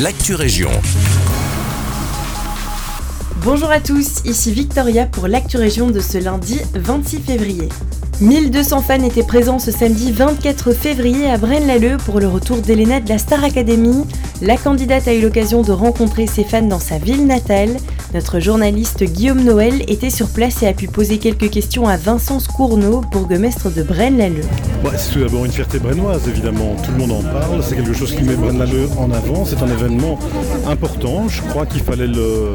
l'actu région. Bonjour à tous, ici Victoria pour l'actu région de ce lundi 26 février. 1200 fans étaient présents ce samedi 24 février à Braine-l'Alleud pour le retour d'Elena de la Star Academy. La candidate a eu l'occasion de rencontrer ses fans dans sa ville natale. Notre journaliste Guillaume Noël était sur place et a pu poser quelques questions à Vincent Scourneau, bourgmestre de Braine-l'Alleud. c'est tout d'abord une fierté brennoise, évidemment. Tout le monde en parle. C'est quelque chose qui met Braine-l'Alleud en avant. C'est un événement important. Je crois qu'il fallait le,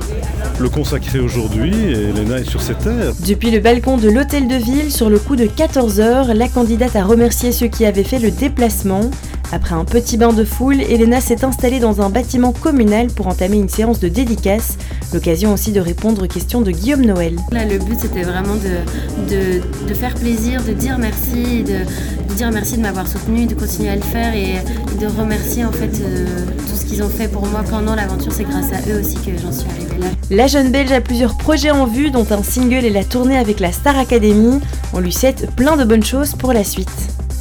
le consacrer aujourd'hui et Elena est sur ses terres. Depuis le balcon de l'hôtel de ville, sur le coup de 14h, la candidate a remercié ceux qui avaient fait le déplacement. Après un petit bain de foule, Elena s'est installée dans un bâtiment communal pour entamer une séance de dédicace, l'occasion aussi de répondre aux questions de Guillaume Noël. Là, le but c'était vraiment de, de, faire plaisir, de dire merci, de, dire merci de m'avoir soutenu, de continuer à le faire et, de remercier en fait euh, tout ce qu'ils ont fait pour moi pendant l'aventure. C'est grâce à eux aussi que j'en suis arrivée là. La jeune Belge a plusieurs projets en vue, dont un single et la tournée avec la Star Academy. On lui souhaite plein de bonnes choses pour la suite.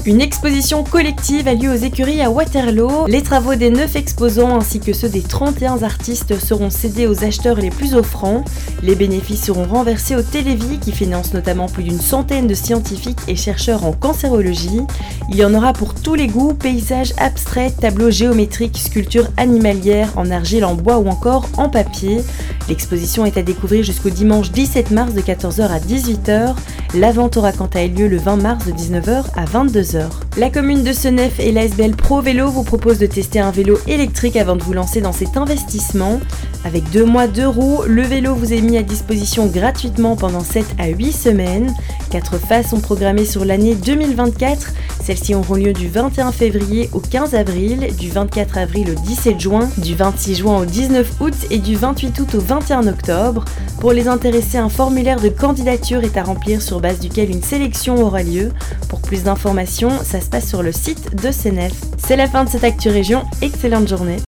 Une exposition collective a lieu aux écuries à Waterloo. Les travaux des 9 exposants ainsi que ceux des 31 artistes seront cédés aux acheteurs les plus offrants. Les bénéfices seront renversés au Télévis qui finance notamment plus d'une centaine de scientifiques et chercheurs en cancérologie. Il y en aura pour tous les goûts, paysages abstraits, tableaux géométriques, sculptures animalières en argile, en bois ou encore en papier. L'exposition est à découvrir jusqu'au dimanche 17 mars de 14h à 18h. La vente aura quant à elle lieu le 20 mars de 19h à 22h. La commune de Senef et l'ASBL Pro Vélo vous proposent de tester un vélo électrique avant de vous lancer dans cet investissement. Avec deux mois de roues, le vélo vous est mis à disposition gratuitement pendant 7 à 8 semaines. Quatre phases sont programmées sur l'année 2024. Celles-ci auront lieu du 21 février au 15 avril, du 24 avril au 17 juin, du 26 juin au 19 août et du 28 août au 21 octobre. Pour les intéressés, un formulaire de candidature est à remplir sur base duquel une sélection aura lieu. Pour plus d'informations, ça se passe sur le site de CNF. C'est la fin de cette Actu Région, excellente journée